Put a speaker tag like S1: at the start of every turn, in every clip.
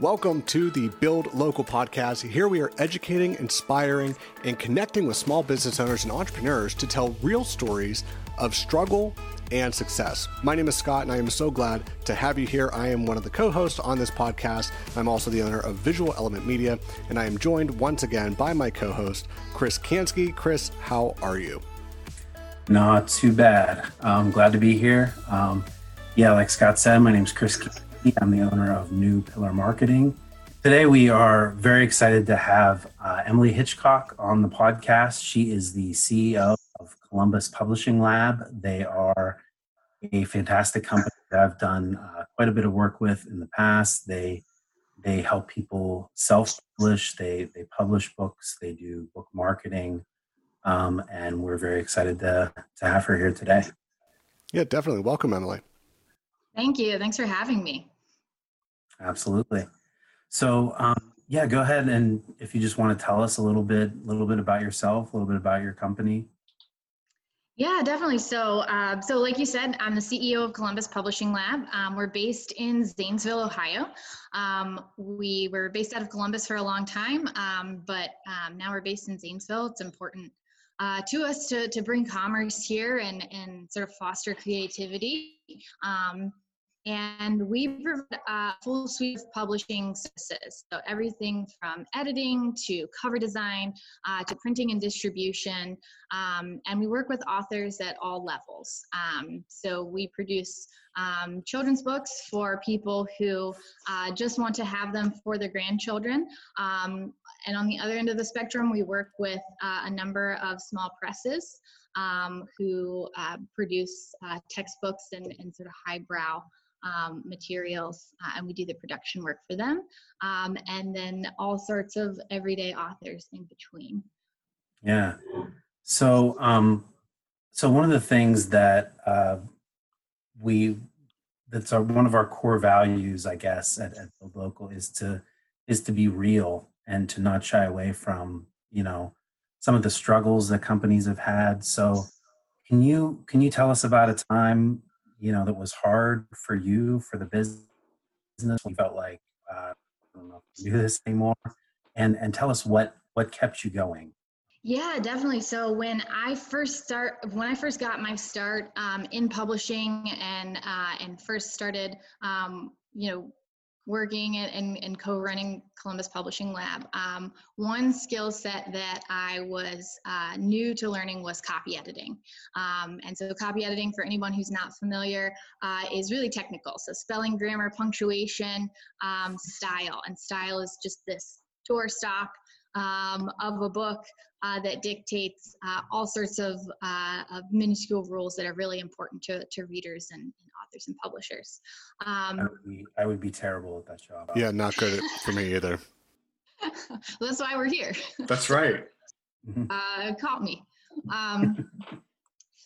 S1: Welcome to the Build Local podcast. Here we are educating, inspiring, and connecting with small business owners and entrepreneurs to tell real stories of struggle and success. My name is Scott, and I am so glad to have you here. I am one of the co hosts on this podcast. I'm also the owner of Visual Element Media, and I am joined once again by my co host, Chris Kansky. Chris, how are you?
S2: Not too bad. I'm glad to be here. Um, yeah, like Scott said, my name is Chris Kansky. I'm the owner of New Pillar Marketing. Today, we are very excited to have uh, Emily Hitchcock on the podcast. She is the CEO of Columbus Publishing Lab. They are a fantastic company that I've done uh, quite a bit of work with in the past. They they help people self-publish. They they publish books. They do book marketing, um, and we're very excited to to have her here today.
S1: Yeah, definitely. Welcome, Emily.
S3: Thank you. Thanks for having me.
S2: Absolutely. So, um, yeah, go ahead and if you just want to tell us a little bit, a little bit about yourself, a little bit about your company.
S3: Yeah, definitely. So, uh, so like you said, I'm the CEO of Columbus Publishing Lab. Um, we're based in Zanesville, Ohio. Um, we were based out of Columbus for a long time, um, but um, now we're based in Zanesville. It's important uh, to us to, to bring commerce here and, and sort of foster creativity. And we provide a full suite of publishing services. So everything from editing to cover design uh, to printing and distribution. Um, and we work with authors at all levels. Um, so we produce um, children's books for people who uh, just want to have them for their grandchildren. Um, and on the other end of the spectrum, we work with uh, a number of small presses um, who uh, produce uh, textbooks and, and sort of highbrow um, materials, uh, and we do the production work for them, um, and then all sorts of everyday authors in between.
S2: Yeah. So, um, so one of the things that uh, we that's our, one of our core values, I guess, at, at the local is to is to be real and to not shy away from you know some of the struggles that companies have had. So, can you can you tell us about a time you know that was hard for you for the business. You felt like uh, i don't know if do this anymore. And and tell us what what kept you going.
S3: Yeah definitely. So when i first start when i first got my start um, in publishing and uh, and first started um, you know working and, and, co-running Columbus Publishing Lab. Um, one skill set that I was uh, new to learning was copy editing. Um, and so copy editing, for anyone who's not familiar, uh, is really technical. So spelling, grammar, punctuation, um, style. And style is just this doorstop um, of a book uh, that dictates uh, all sorts of, uh, of, minuscule rules that are really important to, to readers and, and authors and publishers.
S2: Um, I, would be, I would be terrible at that job.
S1: Yeah, not good for me either.
S3: well, that's why we're here.
S1: That's right.
S3: uh, caught me. Um,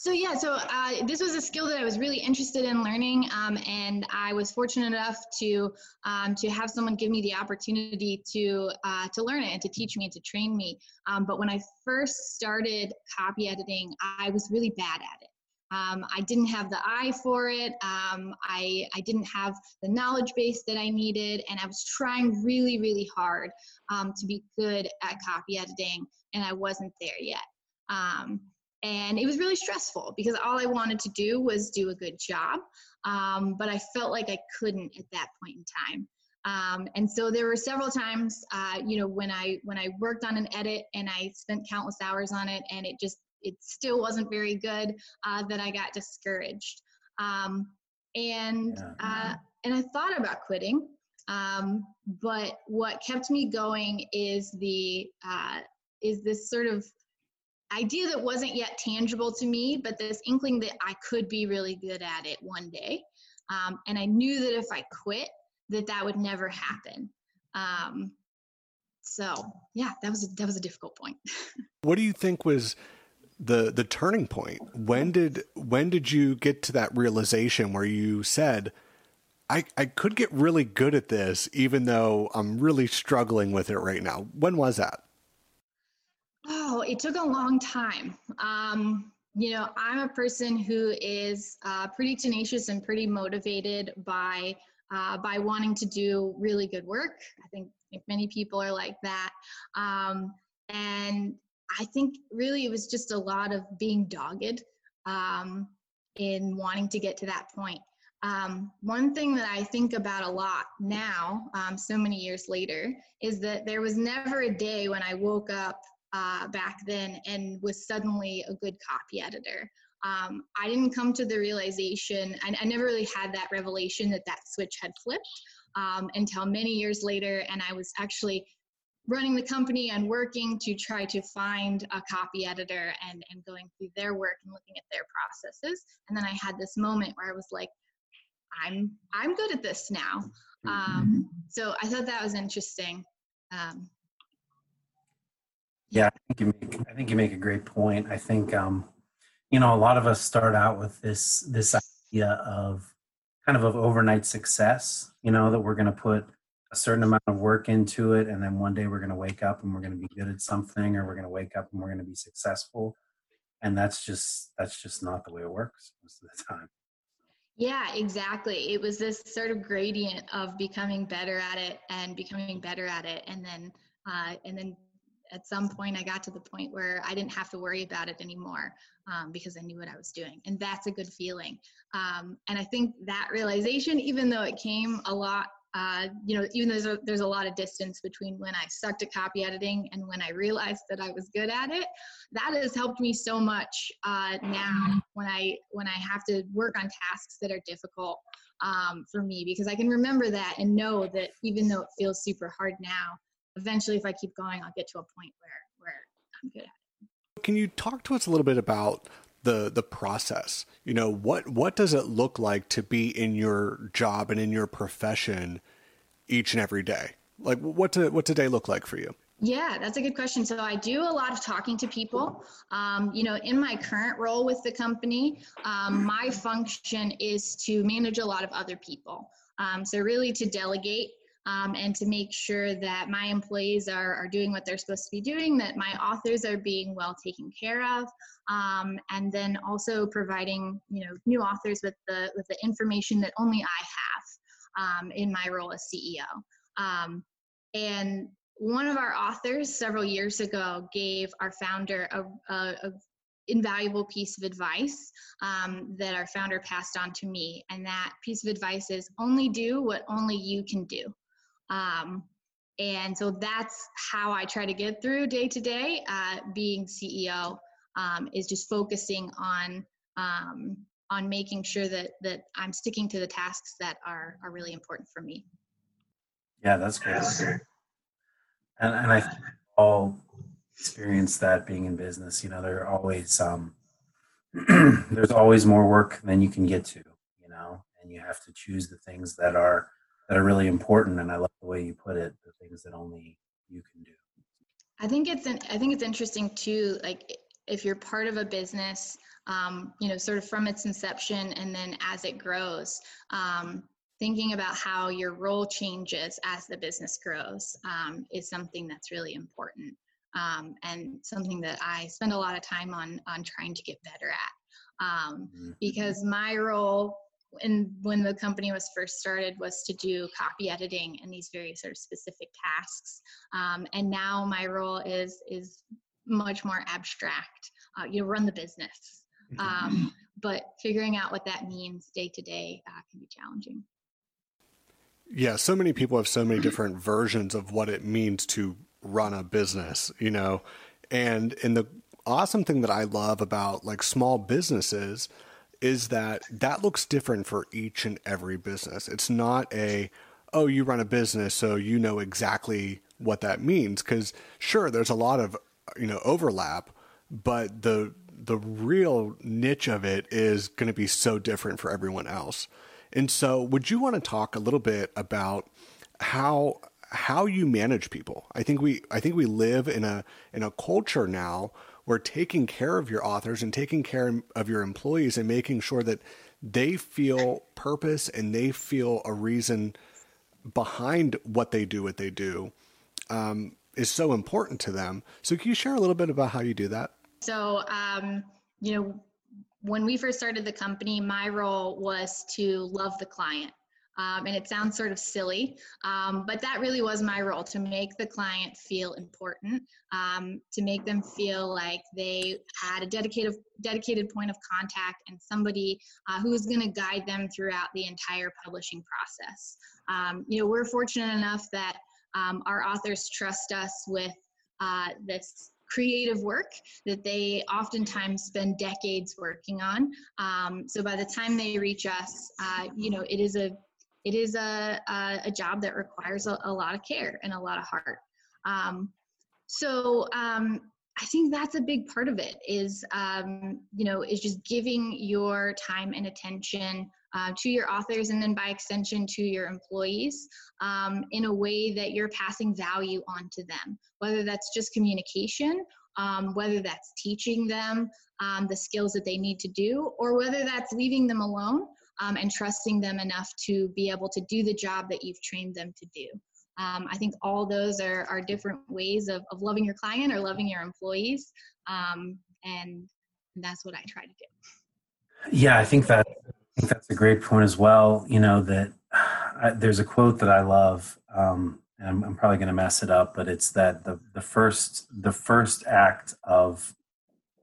S3: so yeah, so uh, this was a skill that I was really interested in learning, um, and I was fortunate enough to um, to have someone give me the opportunity to uh, to learn it and to teach me and to train me. Um, but when I first started copy editing, I was really bad at it. Um, I didn't have the eye for it. Um, I, I didn't have the knowledge base that I needed, and I was trying really, really hard um, to be good at copy editing, and I wasn't there yet. Um, and it was really stressful because all I wanted to do was do a good job, um, but I felt like I couldn't at that point in time. Um, and so there were several times, uh, you know, when I when I worked on an edit and I spent countless hours on it, and it just it still wasn't very good, uh, that I got discouraged. Um, and uh, and I thought about quitting, um, but what kept me going is the uh, is this sort of idea that wasn't yet tangible to me, but this inkling that I could be really good at it one day. Um, and I knew that if I quit, that that would never happen. Um, so yeah, that was a, that was a difficult point.
S1: what do you think was the the turning point? When did when did you get to that realization where you said, I, I could get really good at this, even though I'm really struggling with it right now. When was that?
S3: Oh, it took a long time. Um, you know, I'm a person who is uh, pretty tenacious and pretty motivated by uh, by wanting to do really good work. I think, many people are like that. Um, and I think really it was just a lot of being dogged um, in wanting to get to that point. Um, one thing that I think about a lot now, um, so many years later, is that there was never a day when I woke up uh, back then and was suddenly a good copy editor. Um, I didn't come to the realization, I, I, never really had that revelation that that switch had flipped um, until many years later, and I was actually running the company and working to try to find a copy editor and, and going through their work and looking at their processes. And then I had this moment where I was like, I'm I'm good at this now. Um, so I thought that was interesting. Um,
S2: yeah, I think you make I think you make a great point. I think um, you know a lot of us start out with this this idea of kind of of overnight success. You know that we're going to put a certain amount of work into it and then one day we're going to wake up and we're going to be good at something or we're going to wake up and we're going to be successful and that's just that's just not the way it works most of the time
S3: yeah exactly it was this sort of gradient of becoming better at it and becoming better at it and then uh, and then at some point i got to the point where i didn't have to worry about it anymore um, because i knew what i was doing and that's a good feeling. Um, and i think that realization even though it came a lot uh, you know, even though there's a, there's a lot of distance between when I sucked at copy editing and when I realized that I was good at it, that has helped me so much uh, now when I when I have to work on tasks that are difficult um, for me because I can remember that and know that even though it feels super hard now, eventually if I keep going, I'll get to a point where where I'm good at it.
S1: Can you talk to us a little bit about the the process you know what what does it look like to be in your job and in your profession each and every day like what to what's a day look like for you
S3: yeah, that's a good question. So I do a lot of talking to people. Um, you know, in my current role with the company, um, my function is to manage a lot of other people. Um, so really to delegate um, and to make sure that my employees are, are doing what they're supposed to be doing, that my authors are being well taken care of, um, and then also providing you know new authors with the with the information that only I have um, in my role as CEO. Um, and one of our authors several years ago gave our founder a, a, a invaluable piece of advice um, that our founder passed on to me. And that piece of advice is only do what only you can do. Um, and so that's how I try to get through day to day. Uh, being CEO um, is just focusing on um, on making sure that that I'm sticking to the tasks that are are really important for me.
S2: Yeah, that's great. And and I all experience that being in business. You know, there are always um, there's always more work than you can get to. You know, and you have to choose the things that are that are really important. And I love the way you put it, the things that only you can do.
S3: I think it's an, I think it's interesting too. Like if you're part of a business, um, you know, sort of from its inception and then as it grows, um, thinking about how your role changes as the business grows um, is something that's really important um, and something that I spend a lot of time on on trying to get better at. Um, mm-hmm. Because my role and when the company was first started was to do copy editing and these very sort of specific tasks. Um, and now my role is is much more abstract. Uh, you know, run the business. Mm-hmm. um, but figuring out what that means day to day uh, can be challenging.
S1: Yeah so many people have so many different versions of what it means to run a business you know? And and the awesome thing that i love about like small businesses is that that looks different for each and every business. It's not a, oh, you run a business, so you know exactly what that means. Because sure, there's a lot of you know overlap, but the the real niche of it is going to be so different for everyone else. And so, would you want to talk a little bit about how how you manage people? I think we I think we live in a in a culture now where taking care of your authors and taking care of your employees and making sure that they feel purpose and they feel a reason behind what they do, what they do, um, is so important to them. So, can you share a little bit about how you do that?
S3: So, um, you know, when we first started the company, my role was to love the client. Um, and it sounds sort of silly, um, but that really was my role to make the client feel important, um, to make them feel like they had a dedicated dedicated point of contact and somebody uh, who was going to guide them throughout the entire publishing process. Um, you know, we're fortunate enough that um, our authors trust us with uh, this creative work that they oftentimes spend decades working on. Um, so by the time they reach us, uh, you know, it is a it is a, a, a job that requires a, a, lot of care and a lot of heart. Um, so um, I think that's a big part of it is, um, you know, is just giving your time and attention uh, to your authors and then by extension to your employees um, in a way that you're passing value on to them, whether that's just communication, um, whether that's teaching them um, the skills that they need to do, or whether that's leaving them alone um, and trusting them enough to be able to do the job that you've trained them to do. Um, I think all those are, are different ways of, of loving your client or loving your employees. Um, and that's what I try to do.
S2: Yeah, I think that I think that's a great point as well. You know that I, there's a quote that I love, um, and I'm, I'm probably going to mess it up, but it's that the the first the first act of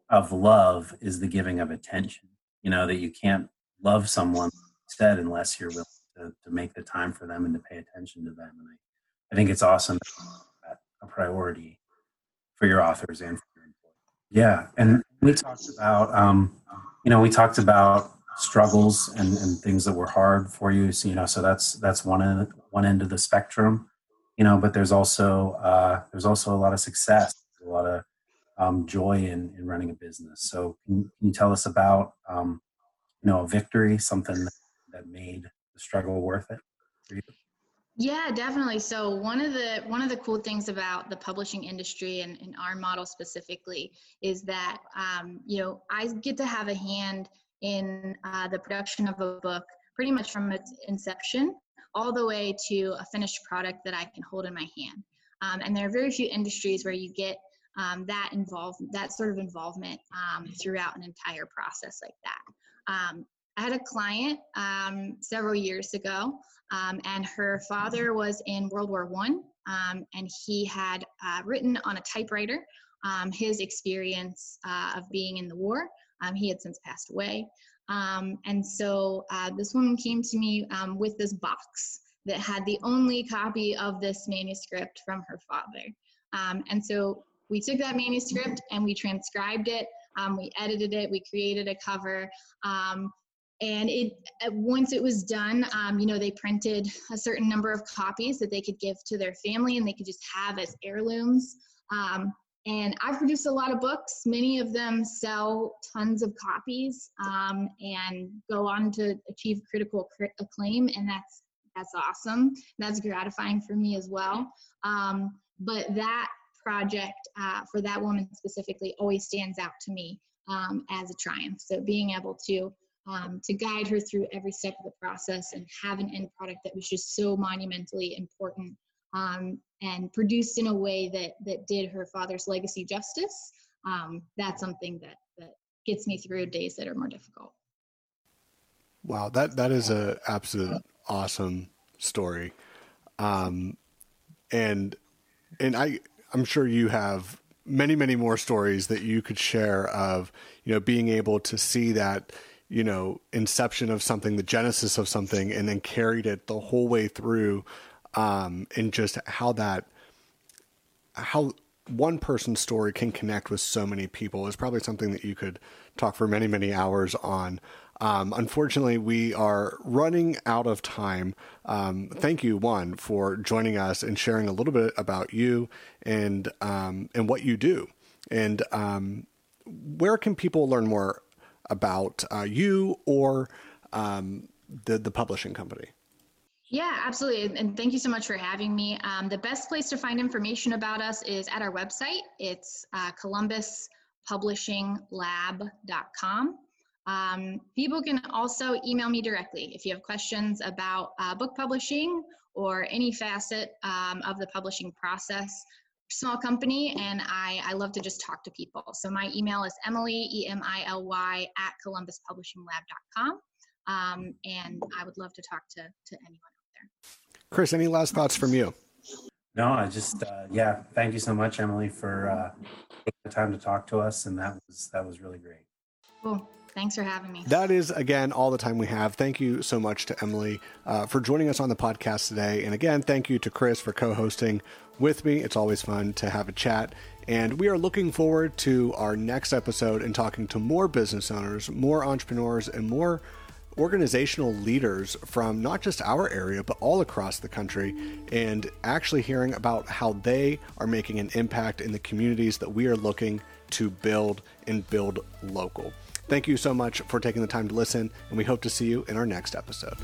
S2: of love is the giving of attention. You know that you can't love someone instead unless you're willing to, to make the time for them and to pay attention to them. And I, I think it's awesome a priority for your authors and for your employees. Yeah, and we talked about um, you know we talked about struggles and, and things that were hard for you. So, you know, so that's that's one end one end of the spectrum, you know. But there's also uh, there's also a lot of success, a lot of um, joy in, in running a business. So, can, you tell us about um, know victory, something that, that made the struggle worth it for you?
S3: Yeah, definitely. So one of the one of the cool things about the publishing industry and, and our model specifically is that um, you know I get to have a hand in uh, the production of a book pretty much from its inception all the way to a finished product that I can hold in my hand. Um, and there are very few industries where you get um, that involved, that sort of involvement um, throughout an entire process like that. Um, I had a client um, several years ago, um, and her father was in World War One, and he had uh, written on a typewriter his experience uh, of being in the war. Um, he had since passed away. Um, and so uh, this woman came to me um, with this box that had the only copy of this manuscript from her father. Um, and so we took that manuscript and we transcribed it, um, we edited it, we created a cover. Um, and it once it was done, you know, they printed a certain number of copies that they could give to their family and they could just have as heirlooms. Um, and I've produced a lot of books. Many of them sell tons of copies um, and go on to achieve critical acclaim, and that's that's awesome. That's gratifying for me as well. Um, but that project uh, for that woman specifically always stands out to me um, as a triumph. So being able to um, to guide her through every step of the process and have an end product that was just so monumentally important um, and produced in a way that that did her father's legacy justice. Um, that's something that that gets me through days that are more difficult.
S1: Wow, that that is a absolute awesome story, um, and and I I'm sure you have many many more stories that you could share of you know being able to see that you know inception of something the genesis of something and then carried it the whole way through um, and just how that how one person's story can connect with so many people is probably something that you could talk for many many hours on. Um, unfortunately, we are running out of time. Um, thank you, one, for joining us and sharing a little bit about you and um, and what you do. And um, where can people learn more about uh, you or um, the the publishing company?
S3: Yeah, absolutely. And thank you so much for having me. Um, the best place to find information about us is at our website. It's uh, columbuspublishinglab.com. Um, people can also email me directly if you have questions about uh, book publishing or any facet um, of the publishing process. Small company, and I, I love to just talk to people. So my email is Emily, E M I L Y, at columbuspublishinglab.com. Um, and I would love to talk to, to anyone out there.
S1: Chris, any last thoughts from you?
S2: No, I just uh, yeah. Thank you so much, Emily, for uh, taking the time to talk to us, and that was that was really great.
S3: Cool. Thanks for having me.
S1: That is, again, all the time we have. Thank you so much to Emily uh, for joining us on the podcast today. And again, thank you to Chris for co hosting with me. It's always fun to have a chat. And we are looking forward to our next episode and talking to more business owners, more entrepreneurs, and more organizational leaders from not just our area, but all across the country, and actually hearing about how they are making an impact in the communities that we are looking to build and build local. Thank you so much for taking the time to listen, and we hope to see you in our next episode.